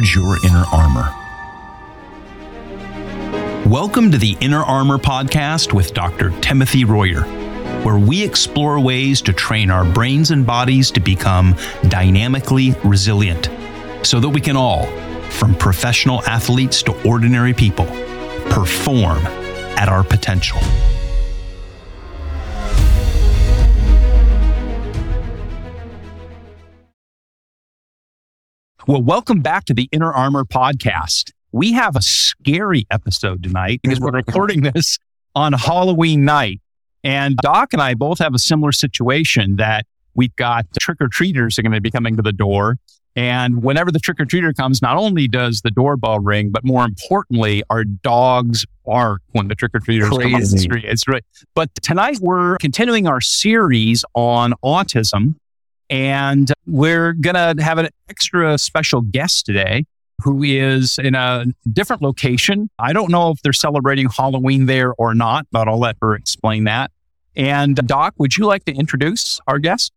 forge your inner armor. Welcome to the Inner Armor Podcast with Dr. Timothy Royer, where we explore ways to train our brains and bodies to become dynamically resilient so that we can all, from professional athletes to ordinary people, perform at our potential. Well, welcome back to the Inner Armor Podcast. We have a scary episode tonight because we're recording this on Halloween night. And Doc and I both have a similar situation that we've got trick or treaters are going to be coming to the door. And whenever the trick or treater comes, not only does the doorbell ring, but more importantly, our dogs bark when the trick or treaters come on the street. It's right. But tonight we're continuing our series on autism. And we're going to have an extra special guest today who is in a different location. I don't know if they're celebrating Halloween there or not, but I'll let her explain that. And Doc, would you like to introduce our guest?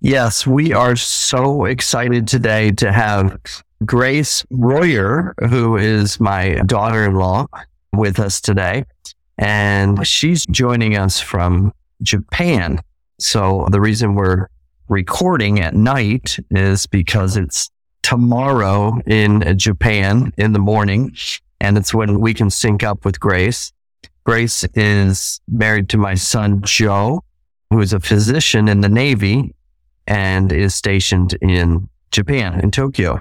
Yes, we are so excited today to have Grace Royer, who is my daughter in law, with us today. And she's joining us from Japan. So the reason we're recording at night is because it's tomorrow in Japan in the morning. And it's when we can sync up with Grace. Grace is married to my son, Joe, who is a physician in the Navy and is stationed in Japan, in Tokyo.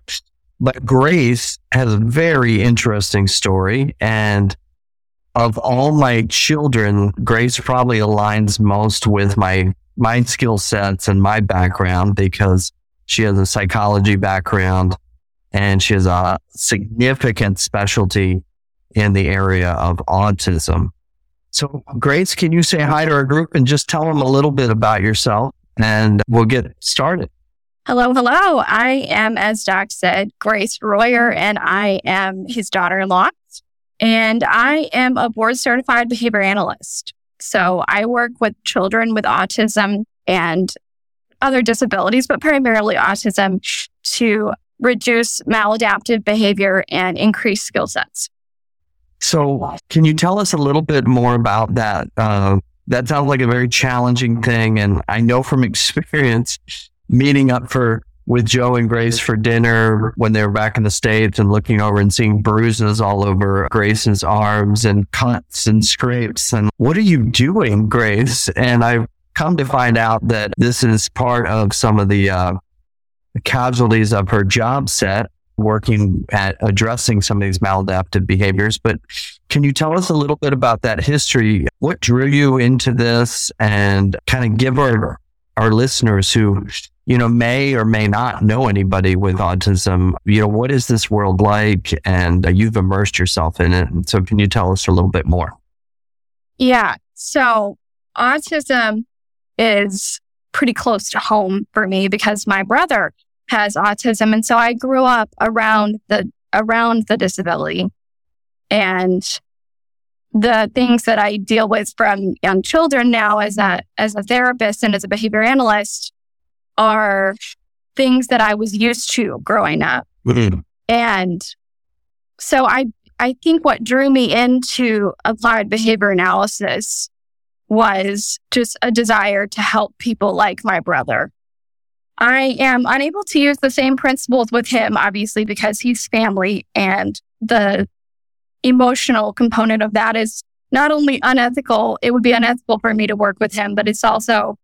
But Grace has a very interesting story. And of all my children, Grace probably aligns most with my, my skill sets and my background because she has a psychology background and she has a significant specialty in the area of autism. So, Grace, can you say hi to our group and just tell them a little bit about yourself? and we'll get started. Hello, hello. I am, as Doc said, Grace Royer, and I am his daughter in law. And I am a board certified behavior analyst. So I work with children with autism and other disabilities, but primarily autism to reduce maladaptive behavior and increase skill sets. So, can you tell us a little bit more about that? Uh, that sounds like a very challenging thing. And I know from experience meeting up for with Joe and Grace for dinner when they were back in the States and looking over and seeing bruises all over Grace's arms and cuts and scrapes. And what are you doing, Grace? And I've come to find out that this is part of some of the uh, casualties of her job set working at addressing some of these maladaptive behaviors. But can you tell us a little bit about that history? What drew you into this and kind of give our, our listeners who, you know, may or may not know anybody with autism, you know, what is this world like? And uh, you've immersed yourself in it. So can you tell us a little bit more? Yeah. So autism is pretty close to home for me because my brother has autism. And so I grew up around the, around the disability and the things that I deal with from young children now as a, as a therapist and as a behavior analyst are things that I was used to growing up. Mm-hmm. And so I, I think what drew me into applied behavior analysis was just a desire to help people like my brother I am unable to use the same principles with him, obviously, because he's family and the emotional component of that is not only unethical, it would be unethical for me to work with him, but it's also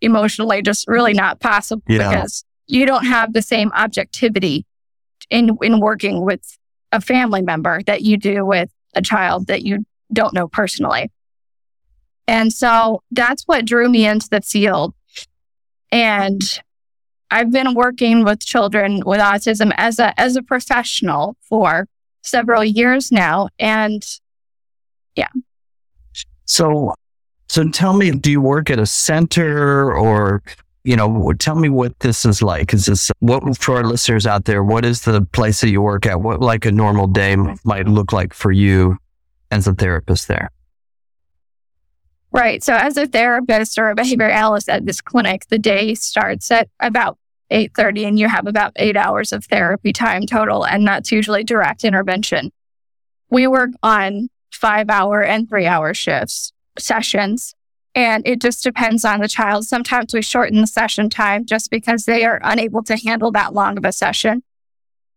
emotionally just really not possible yeah. because you don't have the same objectivity in, in working with a family member that you do with a child that you don't know personally. And so that's what drew me into the field. And I've been working with children with autism as a as a professional for several years now and yeah. So so tell me do you work at a center or you know tell me what this is like is this what for our listeners out there what is the place that you work at what like a normal day might look like for you as a therapist there Right. So, as a therapist or a behavior analyst at this clinic, the day starts at about 8.30 and you have about eight hours of therapy time total. And that's usually direct intervention. We work on five hour and three hour shifts sessions. And it just depends on the child. Sometimes we shorten the session time just because they are unable to handle that long of a session.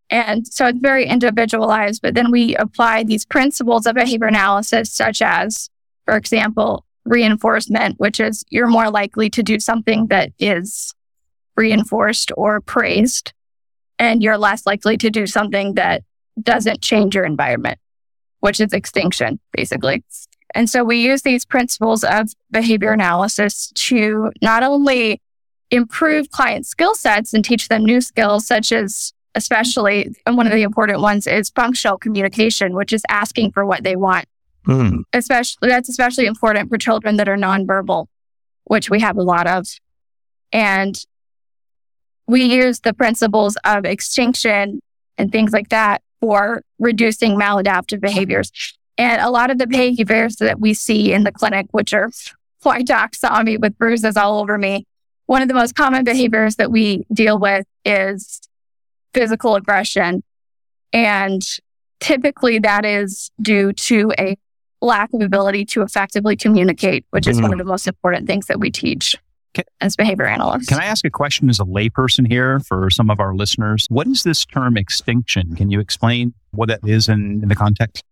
And so it's very individualized, but then we apply these principles of behavior analysis, such as, for example, reinforcement, which is you're more likely to do something that is reinforced or praised, and you're less likely to do something that doesn't change your environment, which is extinction, basically. And so we use these principles of behavior analysis to not only improve client skill sets and teach them new skills, such as especially, and one of the important ones is functional communication, which is asking for what they want. Mm. Especially, that's especially important for children that are nonverbal, which we have a lot of. And we use the principles of extinction and things like that for reducing maladaptive behaviors. And a lot of the behaviors that we see in the clinic, which are why Doc saw me with bruises all over me, one of the most common behaviors that we deal with is physical aggression. And typically that is due to a lack of ability to effectively communicate, which is mm. one of the most important things that we teach can, as behavior analysts. Can I ask a question as a layperson here for some of our listeners? What is this term extinction? Can you explain what that is in, in the context?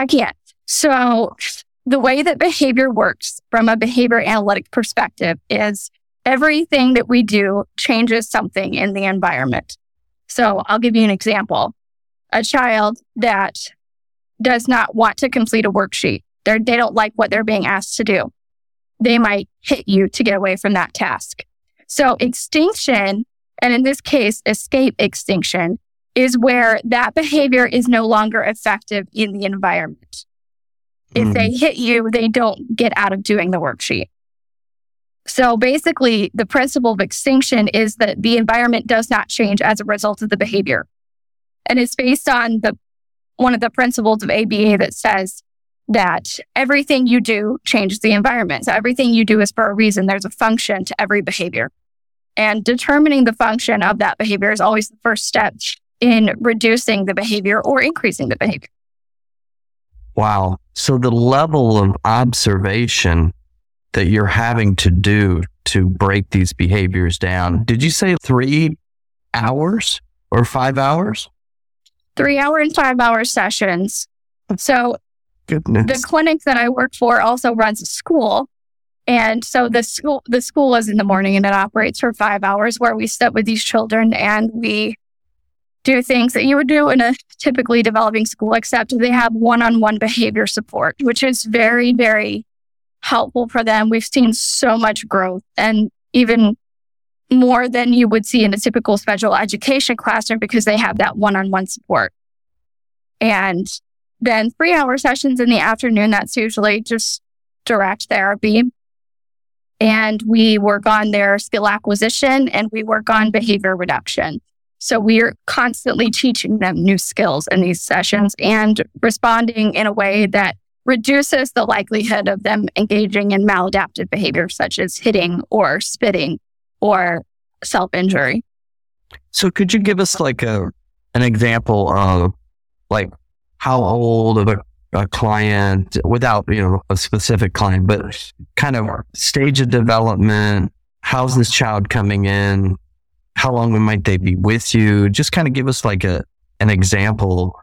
I can't. So the way that behavior works from a behavior analytic perspective is everything that we do changes something in the environment. So I'll give you an example. A child that does not want to complete a worksheet, They're, they don't like what they're being asked to do. They might hit you to get away from that task. So extinction, and in this case, escape extinction, is where that behavior is no longer effective in the environment. If mm. they hit you, they don't get out of doing the worksheet. So basically, the principle of extinction is that the environment does not change as a result of the behavior. And it's based on the one of the principles of ABA that says that everything you do changes the environment. So everything you do is for a reason. There's a function to every behavior. And determining the function of that behavior is always the first step in reducing the behavior or increasing the behavior. Wow. So the level of observation that you're having to do to break these behaviors down. Did you say three hours or five hours? Three hour and five hour sessions. So Goodness. the clinic that I work for also runs a school. And so the school, the school is in the morning and it operates for five hours where we sit with these children and we do things that you would do in a typically developing school, except they have one on one behavior support, which is very, very helpful for them. We've seen so much growth and even more than you would see in a typical special education classroom because they have that one on one support. And then three hour sessions in the afternoon, that's usually just direct therapy. And we work on their skill acquisition and we work on behavior reduction. So we're constantly teaching them new skills in these sessions and responding in a way that reduces the likelihood of them engaging in maladaptive behavior such as hitting or spitting or self injury. So could you give us like a an example of like how old of a, a client without you know a specific client, but kind of stage of development? How's this child coming in? How long might they be with you? Just kind of give us like a an example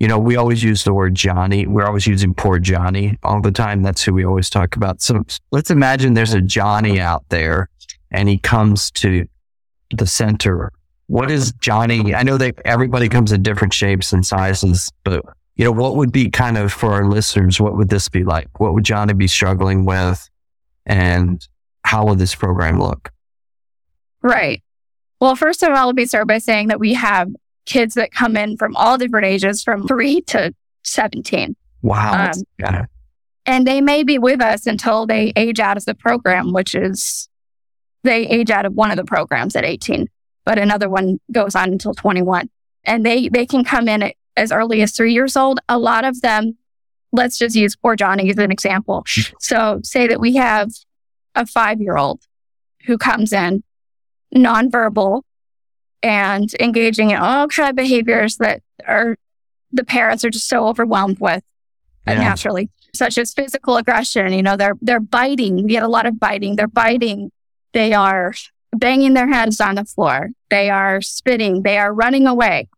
you know, we always use the word Johnny. We're always using poor Johnny all the time. That's who we always talk about. So let's imagine there's a Johnny out there and he comes to the center. What is Johnny? I know that everybody comes in different shapes and sizes, but you know, what would be kind of for our listeners, what would this be like? What would Johnny be struggling with? And how will this program look? Right. Well, first of all, let me start by saying that we have kids that come in from all different ages, from three to 17. Wow. Um, yeah. And they may be with us until they age out of the program, which is they age out of one of the programs at 18, but another one goes on until 21. And they, they can come in as early as three years old. A lot of them, let's just use poor Johnny as an example. So say that we have a five year old who comes in nonverbal and engaging in all kind of behaviors that are the parents are just so overwhelmed with uh, yeah. naturally, such as physical aggression. You know, they're they're biting. We get a lot of biting. They're biting. They are banging their heads on the floor. They are spitting. They are running away.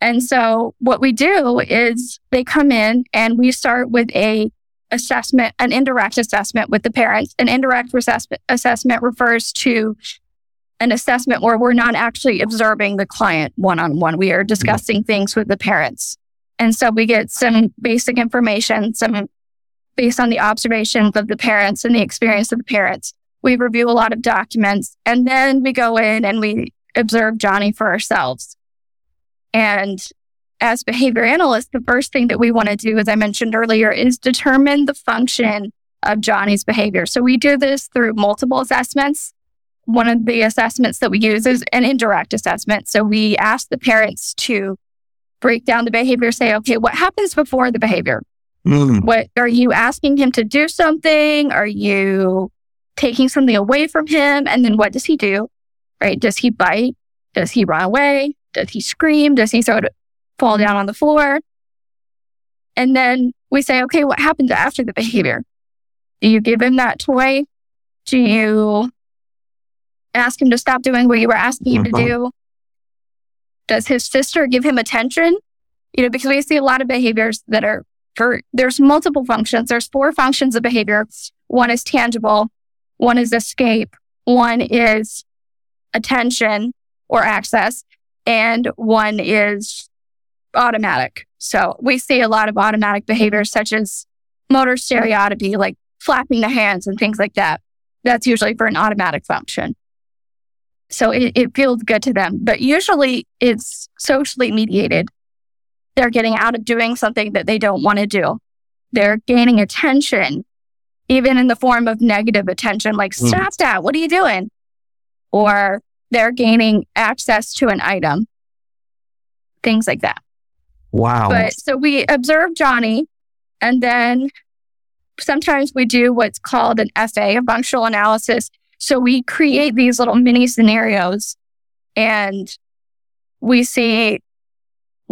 And so what we do is they come in and we start with a assessment, an indirect assessment with the parents. An indirect assessment, assessment refers to an assessment where we're not actually observing the client one on one. We are discussing things with the parents. And so we get some basic information, some based on the observations of the parents and the experience of the parents. We review a lot of documents and then we go in and we observe Johnny for ourselves. And as behavior analysts, the first thing that we want to do, as I mentioned earlier, is determine the function of Johnny's behavior. So we do this through multiple assessments. One of the assessments that we use is an indirect assessment. So we ask the parents to break down the behavior, say, okay, what happens before the behavior? Mm. What are you asking him to do something? Are you taking something away from him? And then what does he do? Right? Does he bite? Does he run away? Does he scream? Does he sort of fall down on the floor? And then we say, okay, what happens after the behavior? Do you give him that toy? Do you ask him to stop doing what you were asking him to uh-huh. do? Does his sister give him attention? You know, because we see a lot of behaviors that are for, there's multiple functions. There's four functions of behavior. One is tangible. One is escape. One is attention or access and one is automatic. So we see a lot of automatic behaviors such as motor stereotypy, like flapping the hands and things like that. That's usually for an automatic function. So it, it feels good to them, but usually it's socially mediated. They're getting out of doing something that they don't want to do. They're gaining attention, even in the form of negative attention, like, mm. stop that. What are you doing? Or they're gaining access to an item, things like that. Wow. But so we observe Johnny, and then sometimes we do what's called an FA, a functional analysis. So we create these little mini scenarios and we see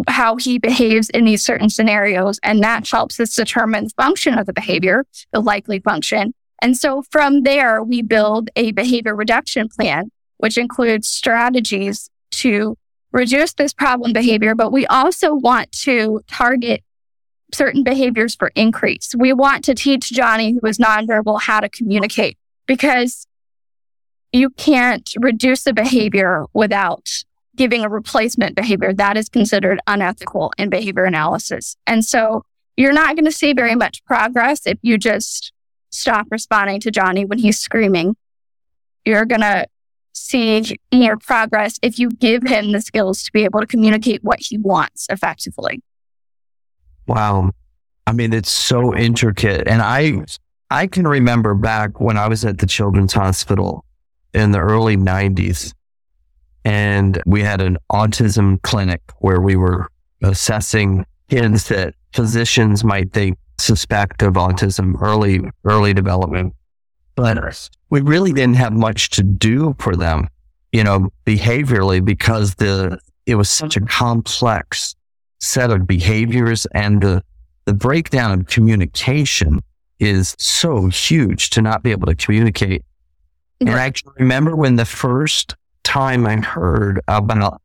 how he behaves in these certain scenarios. And that helps us determine the function of the behavior, the likely function. And so from there, we build a behavior reduction plan which includes strategies to reduce this problem behavior, but we also want to target certain behaviors for increase. We want to teach Johnny, who is nonverbal, how to communicate because you can't reduce a behavior without giving a replacement behavior. That is considered unethical in behavior analysis. And so you're not going to see very much progress if you just stop responding to Johnny when he's screaming. You're going to see more progress if you give him the skills to be able to communicate what he wants effectively. Wow. I mean, it's so intricate. And I, I can remember back when I was at the Children's Hospital in the early 90s, and we had an autism clinic where we were assessing kids that physicians might think suspect of autism, early, early development but we really didn't have much to do for them, you know, behaviorally because the, it was such a complex set of behaviors and the, the breakdown of communication is so huge to not be able to communicate. And I actually remember when the first time I heard about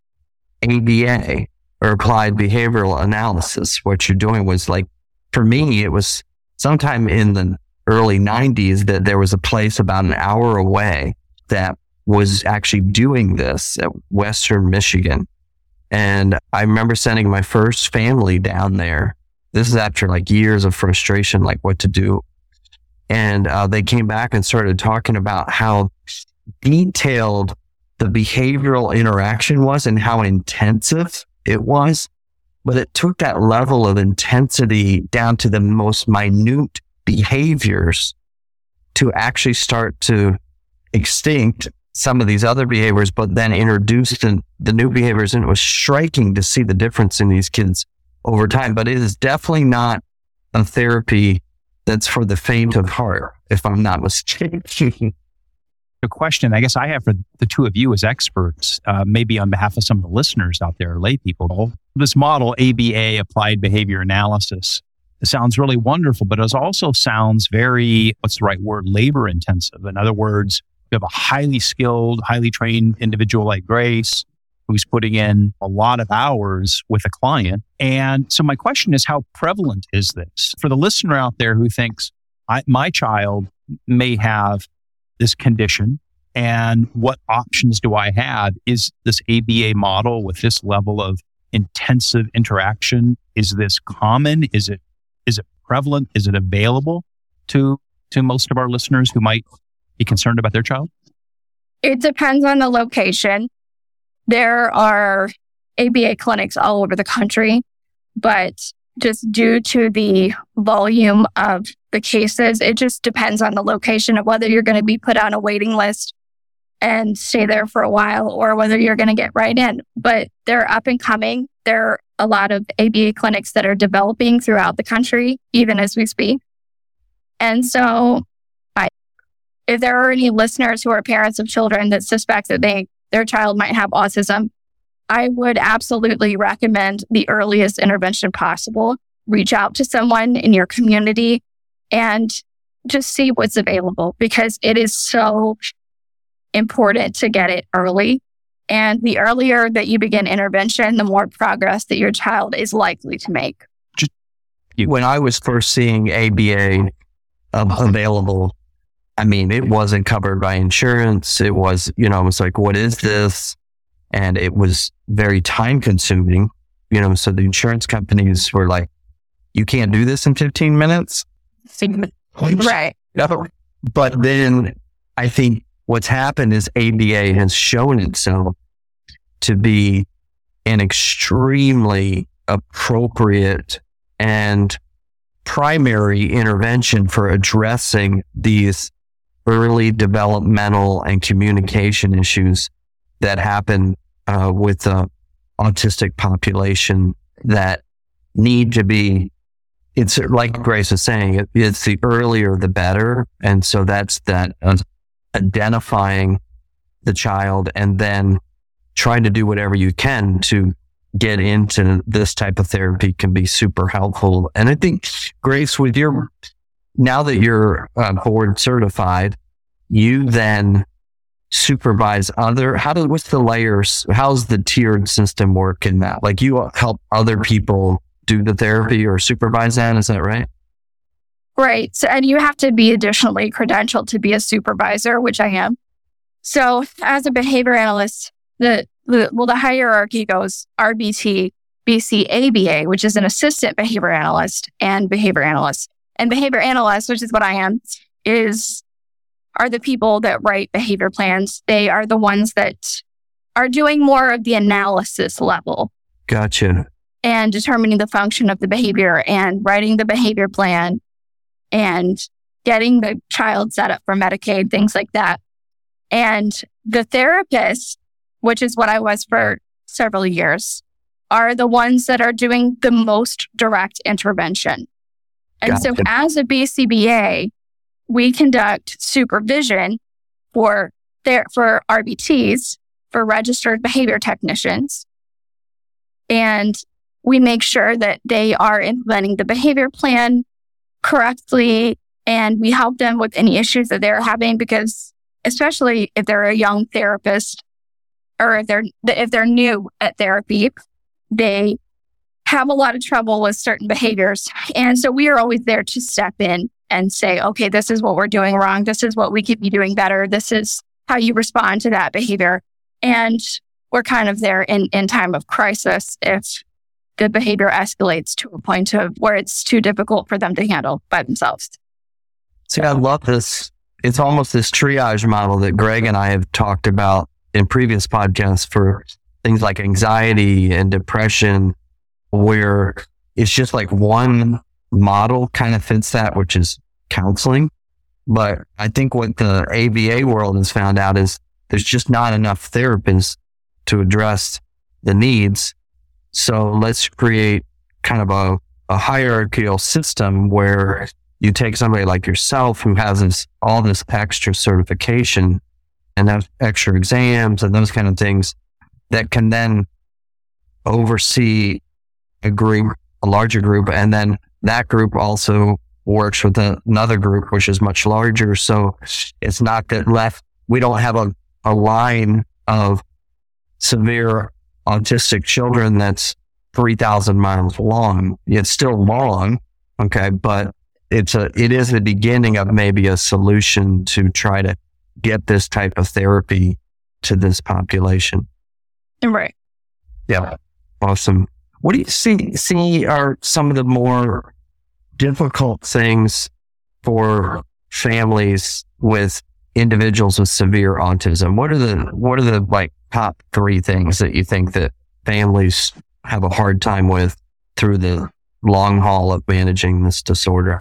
ABA or applied behavioral analysis, what you're doing was like, for me, it was sometime in the early 90s that there was a place about an hour away that was actually doing this at Western Michigan. And I remember sending my first family down there. This is after like years of frustration, like what to do. And uh, they came back and started talking about how detailed the behavioral interaction was and how intensive it was. But it took that level of intensity down to the most minute behaviors to actually start to extinct some of these other behaviors, but then introduce the, the new behaviors. And it was striking to see the difference in these kids over time. But it is definitely not a therapy that's for the faint of heart, if I'm not mistaken. the question I guess I have for the two of you as experts, uh, maybe on behalf of some of the listeners out there, lay people, this model, ABA, applied behavior analysis, it sounds really wonderful, but it also sounds very, what's the right word, labor intensive. In other words, you have a highly skilled, highly trained individual like Grace who's putting in a lot of hours with a client. And so my question is, how prevalent is this for the listener out there who thinks my child may have this condition and what options do I have? Is this ABA model with this level of intensive interaction? Is this common? Is it is it prevalent? Is it available to to most of our listeners who might be concerned about their child? It depends on the location. There are ABA clinics all over the country, but just due to the volume of the cases, it just depends on the location of whether you're going to be put on a waiting list and stay there for a while or whether you're going to get right in. But they're up and coming. There are a lot of ABA clinics that are developing throughout the country, even as we speak. And so I, if there are any listeners who are parents of children that suspect that they, their child might have autism, I would absolutely recommend the earliest intervention possible. Reach out to someone in your community and just see what's available because it is so important to get it early. And the earlier that you begin intervention, the more progress that your child is likely to make. When I was first seeing ABA um, available, I mean, it wasn't covered by insurance. It was, you know, it was like, what is this? And it was very time consuming, you know, so the insurance companies were like, you can't do this in 15 minutes. Right. But then I think what's happened is ABA has shown itself to be an extremely appropriate and primary intervention for addressing these early developmental and communication issues that happen uh, with the autistic population that need to be it's like Grace is saying, it's the earlier the better. And so that's that uh, identifying the child and then trying to do whatever you can to get into this type of therapy can be super helpful. And I think, Grace, with your, now that you're uh, board certified, you then supervise other, how do, what's the layers? How's the tiered system work in that? Like you help other people do the therapy or supervise that. Is that right? Right. So, and you have to be additionally credentialed to be a supervisor, which I am. So, as a behavior analyst, the, the well, the hierarchy goes RBT, BCABA, which is an assistant behavior analyst, and behavior analyst. And behavior analyst, which is what I am, is are the people that write behavior plans. They are the ones that are doing more of the analysis level. Gotcha. And determining the function of the behavior and writing the behavior plan and getting the child set up for Medicaid, things like that. And the therapists, which is what I was for several years, are the ones that are doing the most direct intervention. And gotcha. so as a BCBA, we conduct supervision for there for RBTs, for registered behavior technicians. And we make sure that they are implementing the behavior plan correctly and we help them with any issues that they're having because especially if they're a young therapist or if they're if they're new at therapy they have a lot of trouble with certain behaviors. And so we are always there to step in and say okay this is what we're doing wrong. This is what we could be doing better. This is how you respond to that behavior. And we're kind of there in in time of crisis if the behavior escalates to a point of where it's too difficult for them to handle by themselves. See, I love this. It's almost this triage model that Greg and I have talked about in previous podcasts for things like anxiety and depression, where it's just like one model kind of fits that, which is counseling. But I think what the ABA world has found out is there's just not enough therapists to address the needs. So let's create kind of a, a hierarchical system where you take somebody like yourself who has this, all this extra certification and have extra exams and those kind of things that can then oversee a group, a larger group. And then that group also works with another group, which is much larger. So it's not that left, we don't have a, a line of severe autistic children that's 3,000 miles long. It's still long. Okay. But it's a, it is the beginning of maybe a solution to try to get this type of therapy to this population. Right. Yeah. Awesome. What do you see, see are some of the more difficult things for families with individuals with severe autism? What are the, what are the like top three things that you think that families have a hard time with through the long haul of managing this disorder?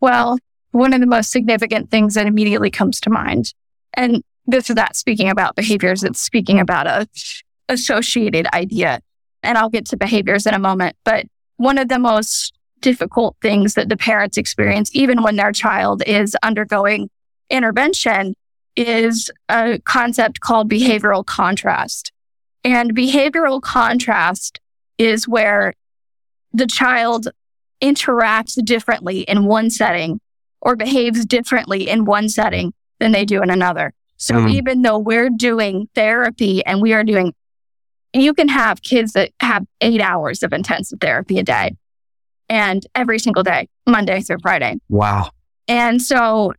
Well, one of the most significant things that immediately comes to mind, and this is not speaking about behaviors, it's speaking about a associated idea. And I'll get to behaviors in a moment. But one of the most difficult things that the parents experience, even when their child is undergoing intervention, is a concept called behavioral contrast. And behavioral contrast is where the child interacts differently in one setting or behaves differently in one setting than they do in another. So mm. even though we're doing therapy and we are doing, you can have kids that have eight hours of intensive therapy a day and every single day, Monday through Friday. Wow. And so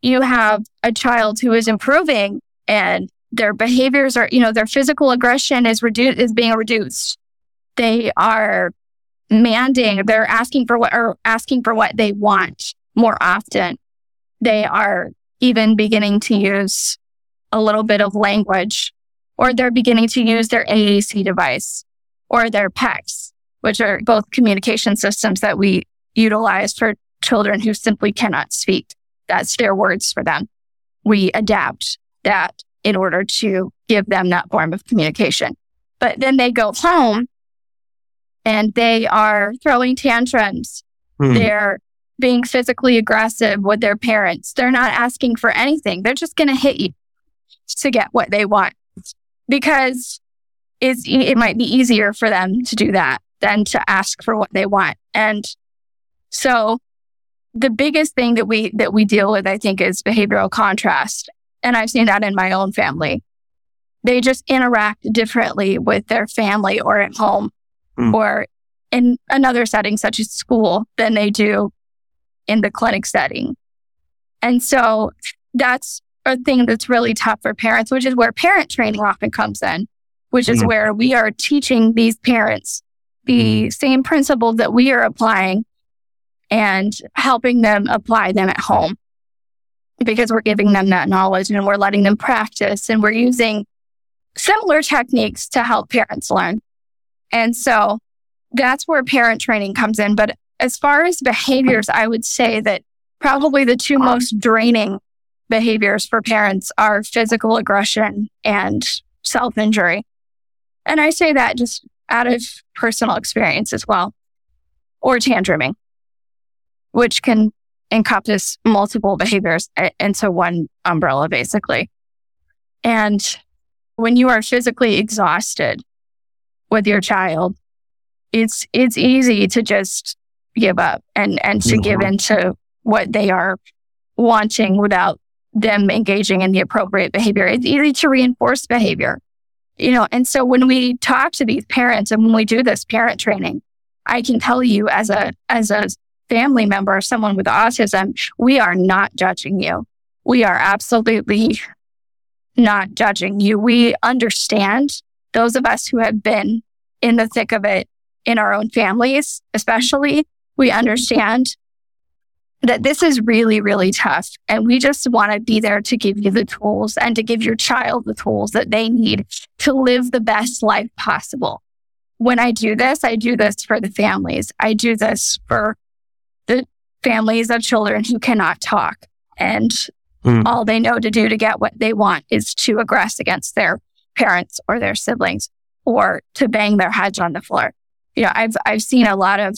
you have a child who is improving and their behaviors are, you know, their physical aggression is reduced, is being reduced. They are manding, they're asking for what, or asking for what they want more often. They are even beginning to use a little bit of language or they're beginning to use their AAC device or their PECS, which are both communication systems that we utilize for children who simply cannot speak. That's their words for them. We adapt that in order to give them that form of communication. But then they go home and they are throwing tantrums. Hmm. They're being physically aggressive with their parents. They're not asking for anything. They're just going to hit you to get what they want because it's, it might be easier for them to do that than to ask for what they want. And so the biggest thing that we, that we deal with, I think, is behavioral contrast. And I've seen that in my own family. They just interact differently with their family or at home mm. or in another setting, such as school, than they do in the clinic setting. And so that's a thing that's really tough for parents, which is where parent training often comes in, which is mm. where we are teaching these parents the mm. same principles that we are applying and helping them apply them at home because we're giving them that knowledge and we're letting them practice and we're using similar techniques to help parents learn. And so that's where parent training comes in. But as far as behaviors, I would say that probably the two most draining behaviors for parents are physical aggression and self injury. And I say that just out of personal experience as well, or tantruming, which can encompass multiple behaviors into one umbrella, basically. And when you are physically exhausted with your child, it's, it's easy to just give up and, and to mm-hmm. give into what they are wanting without them engaging in the appropriate behavior. It's easy to reinforce behavior, you know, and so when we talk to these parents and when we do this parent training, I can tell you as a, as a family member, someone with autism, we are not judging you. We are absolutely not judging you. We understand those of us who have been in the thick of it in our own families, especially, we understand that this is really, really tough. And we just want to be there to give you the tools and to give your child the tools that they need to live the best life possible. When I do this, I do this for the families. I do this for the families of children who cannot talk and mm. all they know to do to get what they want is to aggress against their parents or their siblings or to bang their heads on the floor. You know, I've, I've seen a lot of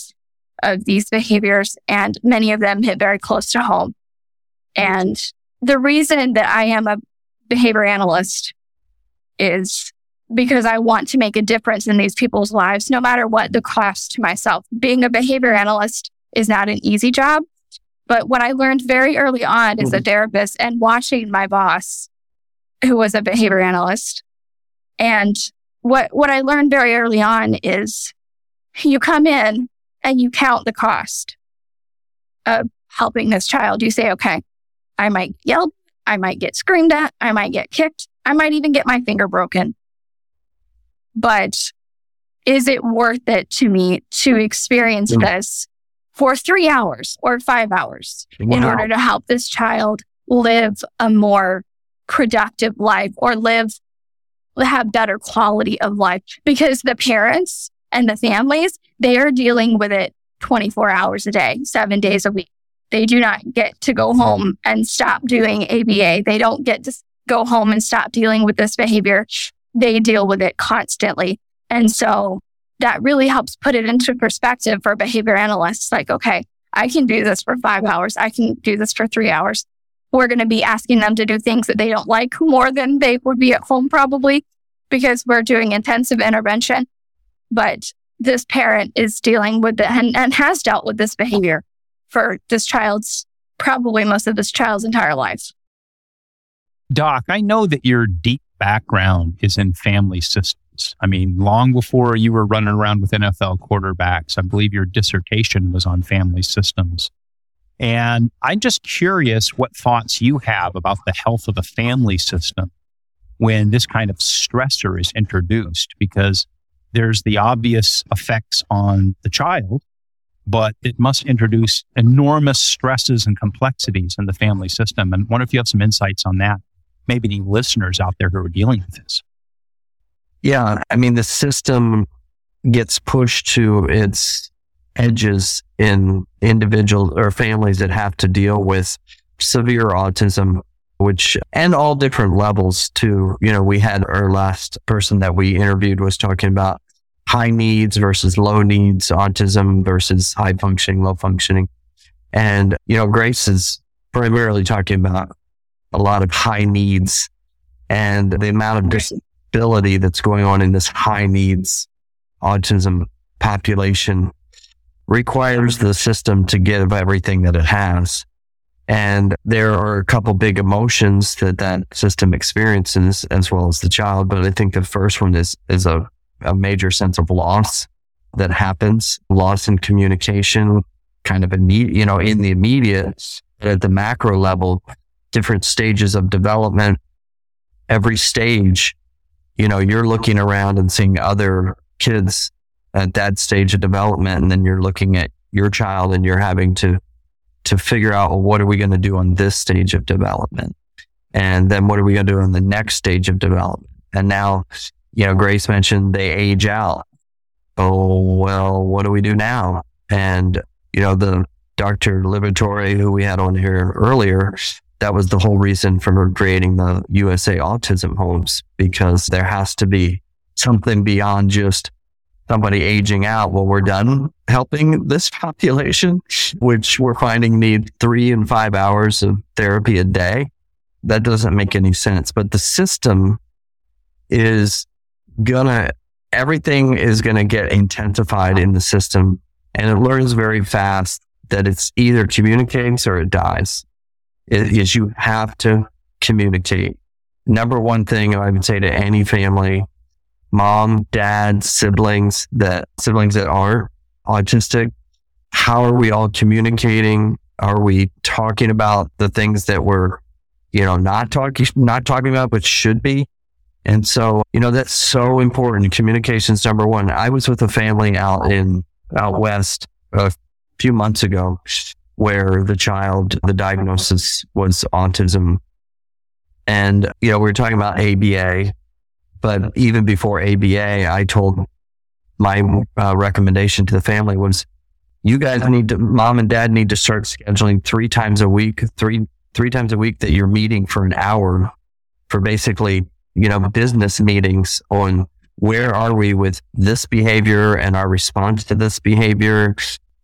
of these behaviors, and many of them hit very close to home. And the reason that I am a behavior analyst is because I want to make a difference in these people's lives, no matter what the cost to myself. Being a behavior analyst is not an easy job. But what I learned very early on mm-hmm. as a mm-hmm. therapist and watching my boss, who was a behavior analyst, and what, what I learned very early on is you come in and you count the cost of helping this child. You say, okay, I might yell, I might get screamed at, I might get kicked, I might even get my finger broken. But is it worth it to me to experience this for three hours or five hours wow. in order to help this child live a more productive life or live, have better quality of life? Because the parents and the families, they are dealing with it 24 hours a day, seven days a week. They do not get to go home and stop doing ABA. They don't get to go home and stop dealing with this behavior they deal with it constantly. And so that really helps put it into perspective for behavior analysts. Like, okay, I can do this for five hours. I can do this for three hours. We're going to be asking them to do things that they don't like more than they would be at home, probably because we're doing intensive intervention. But this parent is dealing with it and, and has dealt with this behavior for this child's probably most of this child's entire life. Doc, I know that you're deep background is in family systems. I mean, long before you were running around with NFL quarterbacks, I believe your dissertation was on family systems. And I'm just curious what thoughts you have about the health of the family system when this kind of stressor is introduced, because there's the obvious effects on the child, but it must introduce enormous stresses and complexities in the family system. And I wonder if you have some insights on that maybe any listeners out there who are dealing with this? Yeah. I mean, the system gets pushed to its edges in individuals or families that have to deal with severe autism, which, and all different levels too. You know, we had our last person that we interviewed was talking about high needs versus low needs, autism versus high functioning, low functioning. And, you know, Grace is primarily talking about a lot of high needs and the amount of disability that's going on in this high needs autism population requires the system to give everything that it has. And there are a couple big emotions that that system experiences as well as the child. But I think the first one is, is a, a major sense of loss that happens, loss in communication, kind of immediate, you know, in the immediate, at the macro level, different stages of development. Every stage, you know, you're looking around and seeing other kids at that stage of development. And then you're looking at your child and you're having to, to figure out, well, what are we going to do on this stage of development? And then what are we going to do on the next stage of development? And now, you know, Grace mentioned they age out. Oh, well, what do we do now? And, you know, the Dr. Liberatore, who we had on here earlier, that was the whole reason for creating the USA Autism Homes because there has to be something beyond just somebody aging out. Well, we're done helping this population, which we're finding need three and five hours of therapy a day. That doesn't make any sense. But the system is gonna, everything is gonna get intensified in the system and it learns very fast that it's either communicates or it dies is you have to communicate. Number one thing I would say to any family, mom, dad, siblings that siblings that aren't autistic, how are we all communicating? Are we talking about the things that we're, you know, not talking, not talking about, but should be? And so, you know, that's so important. Communication's number one. I was with a family out in, out west a few months ago where the child, the diagnosis was autism. And, you know, we were talking about ABA, but even before ABA, I told my uh, recommendation to the family was you guys need to, mom and dad need to start scheduling three times a week, three, three times a week that you're meeting for an hour for basically, you know, business meetings on where are we with this behavior and our response to this behavior.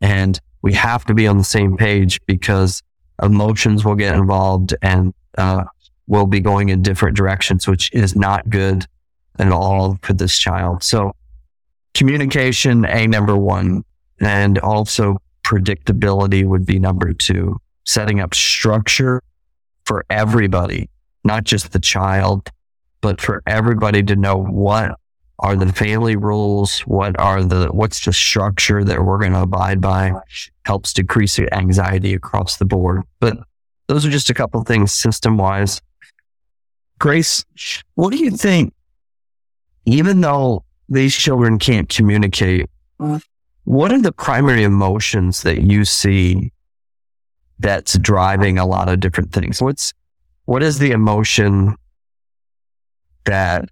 And we have to be on the same page because emotions will get involved and uh, will be going in different directions, which is not good at all for this child. So communication, a number one, and also predictability would be number two. Setting up structure for everybody, not just the child, but for everybody to know what are the family rules, what are the what's the structure that we're going to abide by, helps decrease anxiety across the board. But those are just a couple of things system wise. Grace, what do you think? Even though these children can't communicate, mm. what are the primary emotions that you see that's driving a lot of different things? What's what is the emotion that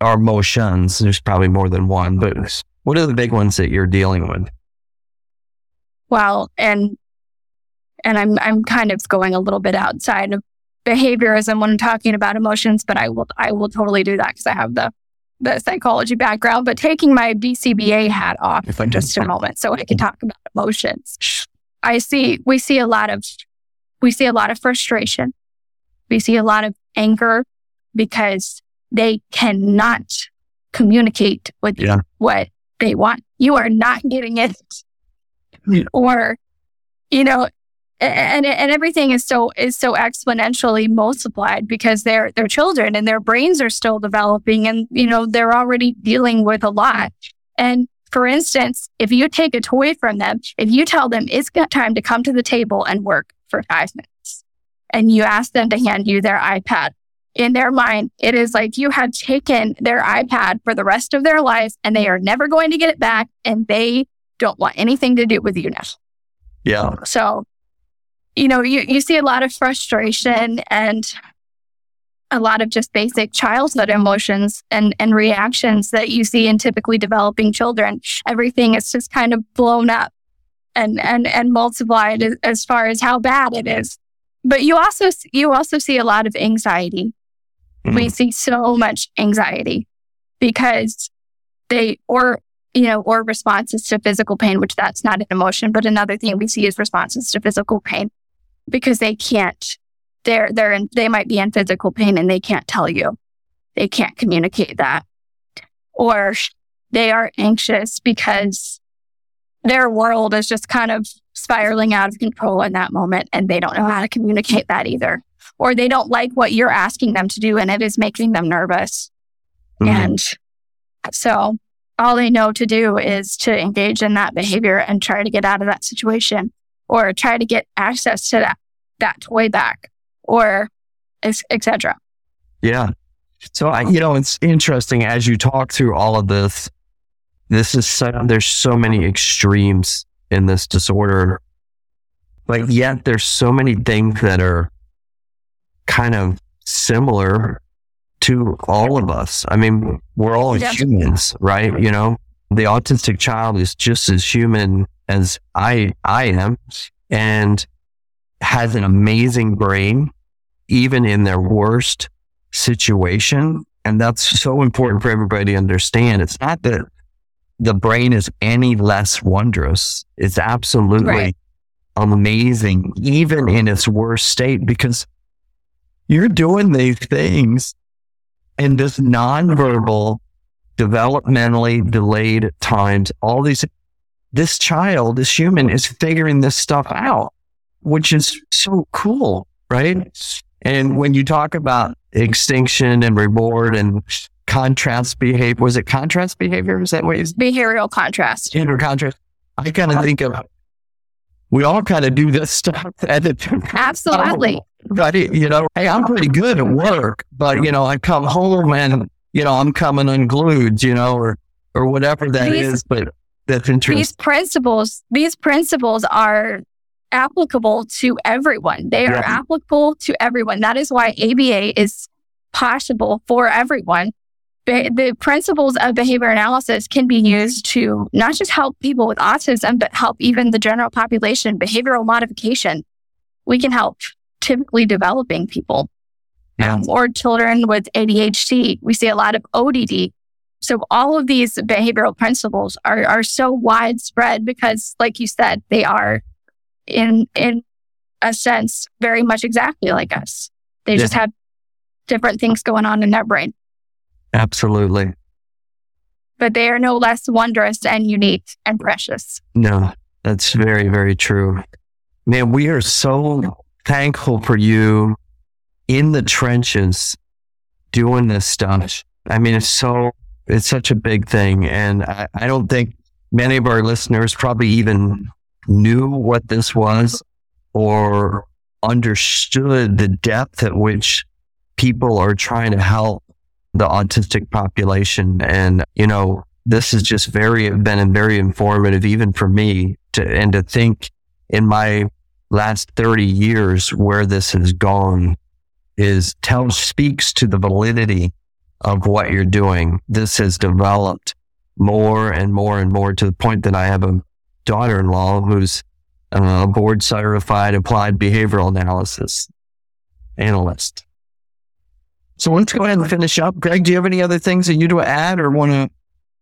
are emotions? There's probably more than one, but what are the big ones that you're dealing with? Well, and and I'm I'm kind of going a little bit outside of behaviorism when I'm talking about emotions, but I will I will totally do that because I have the the psychology background. But taking my BCBA hat off for just a moment, so I can talk about emotions. I see we see a lot of we see a lot of frustration. We see a lot of anger because they cannot communicate with yeah. what they want. You are not getting it. Yeah. Or, you know, and and everything is so is so exponentially multiplied because they're they're children and their brains are still developing and you know they're already dealing with a lot. And for instance, if you take a toy from them, if you tell them it's time to come to the table and work for five minutes, and you ask them to hand you their iPad, in their mind, it is like you have taken their iPad for the rest of their life and they are never going to get it back and they don't want anything to do with you now. Yeah. So, you know, you, you see a lot of frustration and a lot of just basic childhood emotions and, and reactions that you see in typically developing children. Everything is just kind of blown up and, and, and multiplied as far as how bad it is. But you also, you also see a lot of anxiety Mm-hmm. We see so much anxiety because they, or, you know, or responses to physical pain, which that's not an emotion, but another thing we see is responses to physical pain because they can't, they're, they're in, they might be in physical pain and they can't tell you. They can't communicate that. Or they are anxious because their world is just kind of spiraling out of control in that moment and they don't know how to communicate that either or they don't like what you're asking them to do and it is making them nervous. Mm-hmm. And so all they know to do is to engage in that behavior and try to get out of that situation or try to get access to that, that toy back or etc. Yeah. So I, you know, it's interesting as you talk through all of this, this is so, there's so many extremes in this disorder, but yet there's so many things that are kind of similar to all of us. I mean, we're all humans, right? You know, the autistic child is just as human as I I am and has an amazing brain even in their worst situation. And that's so important for everybody to understand. It's not that the brain is any less wondrous. It's absolutely right. amazing, even in its worst state, because you're doing these things in this nonverbal, developmentally delayed times. All these, this child, this human is figuring this stuff out, which is so cool, right? And when you talk about extinction and reward and contrast behavior, was it contrast behavior? Is that what behavioral contrast? Behavioral contrast. I kind of think of we all kind of do this stuff. At the Absolutely. But, you know, hey, I'm pretty good at work, but, you know, I come home and, you know, I'm coming unglued, you know, or, or whatever that these, is. But that's interesting. These principles, these principles are applicable to everyone. They are yeah. applicable to everyone. That is why ABA is possible for everyone the principles of behavior analysis can be used to not just help people with autism, but help even the general population. Behavioral modification, we can help typically developing people. Um, or children with ADHD. We see a lot of ODD. So all of these behavioral principles are, are so widespread because, like you said, they are in, in a sense, very much exactly like us. They just have different things going on in their brain, Absolutely. but they are no less wondrous and unique and precious. No, that's very, very true. Man, we are so thankful for you in the trenches doing this stuff. I mean, it's so, it's such a big thing. And I, I don't think many of our listeners probably even knew what this was or understood the depth at which people are trying to help the autistic population. And, you know, this has just very been very informative even for me to and to think in my last 30 years where this has gone is tells speaks to the validity of what you're doing. This has developed more and more and more to the point that I have a daughter-in-law who's uh, a board certified applied behavioral analysis analyst. So let's go ahead and finish up. Greg, do you have any other things that you'd add or want to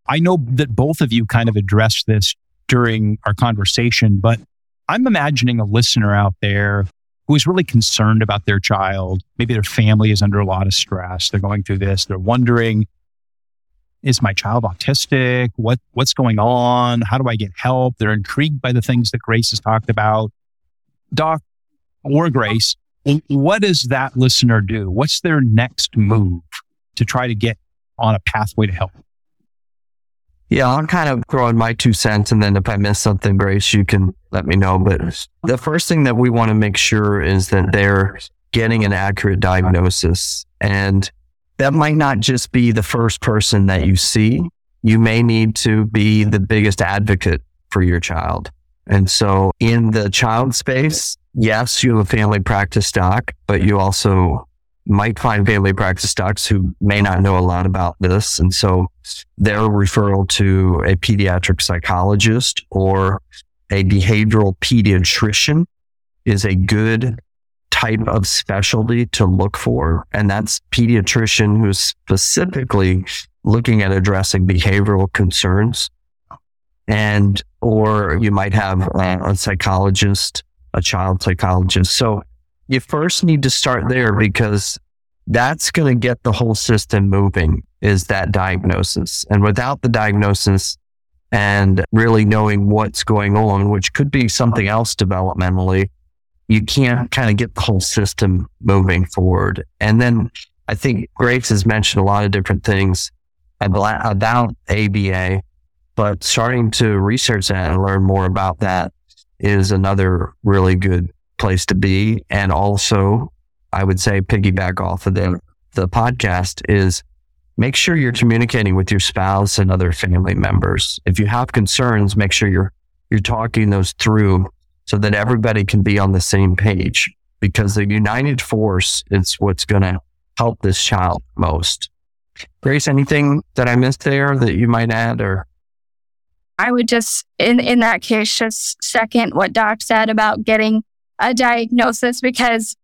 I know that both of you kind of addressed this during our conversation, but I'm imagining a listener out there who is really concerned about their child. Maybe their family is under a lot of stress. They're going through this. They're wondering, is my child autistic? What, what's going on? How do I get help? They're intrigued by the things that Grace has talked about. Doc or Grace, what does that listener do? What's their next move to try to get on a pathway to help? Yeah, I'll kind of throw in my two cents. And then if I miss something, Grace, you can let me know. But the first thing that we want to make sure is that they're getting an accurate diagnosis. And that might not just be the first person that you see. You may need to be the biggest advocate for your child. And so in the child space, yes, you have a family practice doc, but you also might find family practice docs who may not know a lot about this. And so their referral to a pediatric psychologist or a behavioral pediatrician is a good type of specialty to look for. And that's pediatrician who's specifically looking at addressing behavioral concerns. And, or you might have uh, a psychologist, a child psychologist. So you first need to start there because that's going to get the whole system moving is that diagnosis. And without the diagnosis and really knowing what's going on, which could be something else developmentally, you can't kind of get the whole system moving forward. And then I think Grace has mentioned a lot of different things about, ABA, but starting to research that and learn more about that is another really good place to be. And also, I would say piggyback off of the, the podcast is make sure you're communicating with your spouse and other family members. If you have concerns, make sure you're, you're talking those through so that everybody can be on the same page because the united force is what's going to help this child most. Grace, anything that I missed there that you might add or? I would just, in, in that case, just second what Doc said about getting a diagnosis because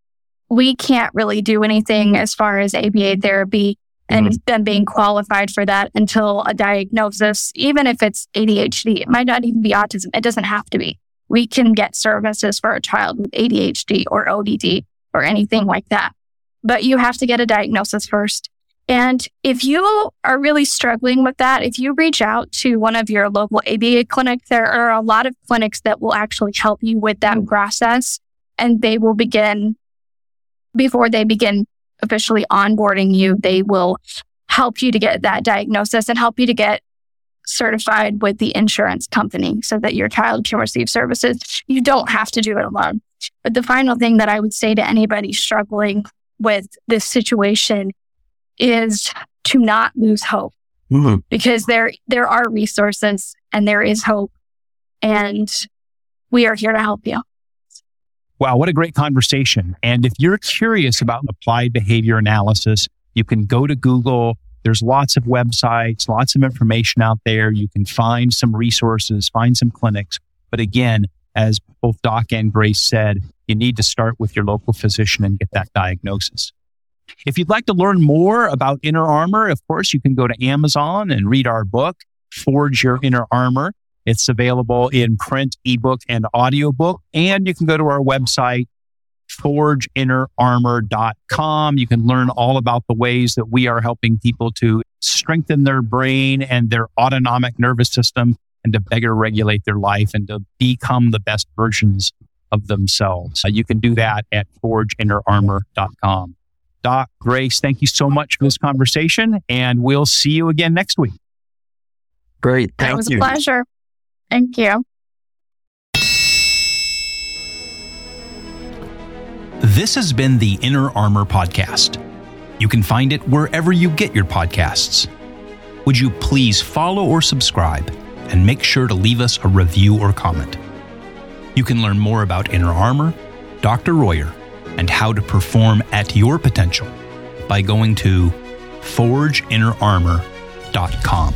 we can't really do anything as far as ABA therapy and Mm-hmm. them being qualified for that until a diagnosis, even if it's ADHD, it might not even be autism. It doesn't have to be. We can get services for a child with ADHD or ODD or anything like that. But you have to get a diagnosis first. And if you are really struggling with that, if you reach out to one of your local ABA clinics, there are a lot of clinics that will actually help you with that process and they will begin before they begin officially onboarding you, they will help you to get that diagnosis and help you to get certified with the insurance company so that your child can receive services. You don't have to do it alone. But the final thing that I would say to anybody struggling with this situation is to not lose hope Mhm. because there there are resources and there is hope and we are here to help you. Wow, what a great conversation. And if you're curious about applied behavior analysis, you can go to Google. There's lots of websites, lots of information out there. You can find some resources, find some clinics. But again, as both Doc and Grace said, you need to start with your local physician and get that diagnosis. If you'd like to learn more about Inner Armor, of course, you can go to Amazon and read our book, Forge Your Inner Armor. It's available in print, ebook, and audiobook. And you can go to our website, forgeinnerarmor.com. You can learn all about the ways that we are helping people to strengthen their brain and their autonomic nervous system and to better regulate their life and to become the best versions of themselves. Uh, you can do that at forgeinnerarmor.com. Doc, Grace, thank you so much for this conversation, and we'll see you again next week. Great. Thank it was you. a pleasure. Thank you. This has been the Inner Armor Podcast. You can find it wherever you get your podcasts. Would you please follow or subscribe and make sure to leave us a review or comment? You can learn more about Inner Armor, Dr. Royer, and how to perform at your potential by going to forgeinnerarmor.com.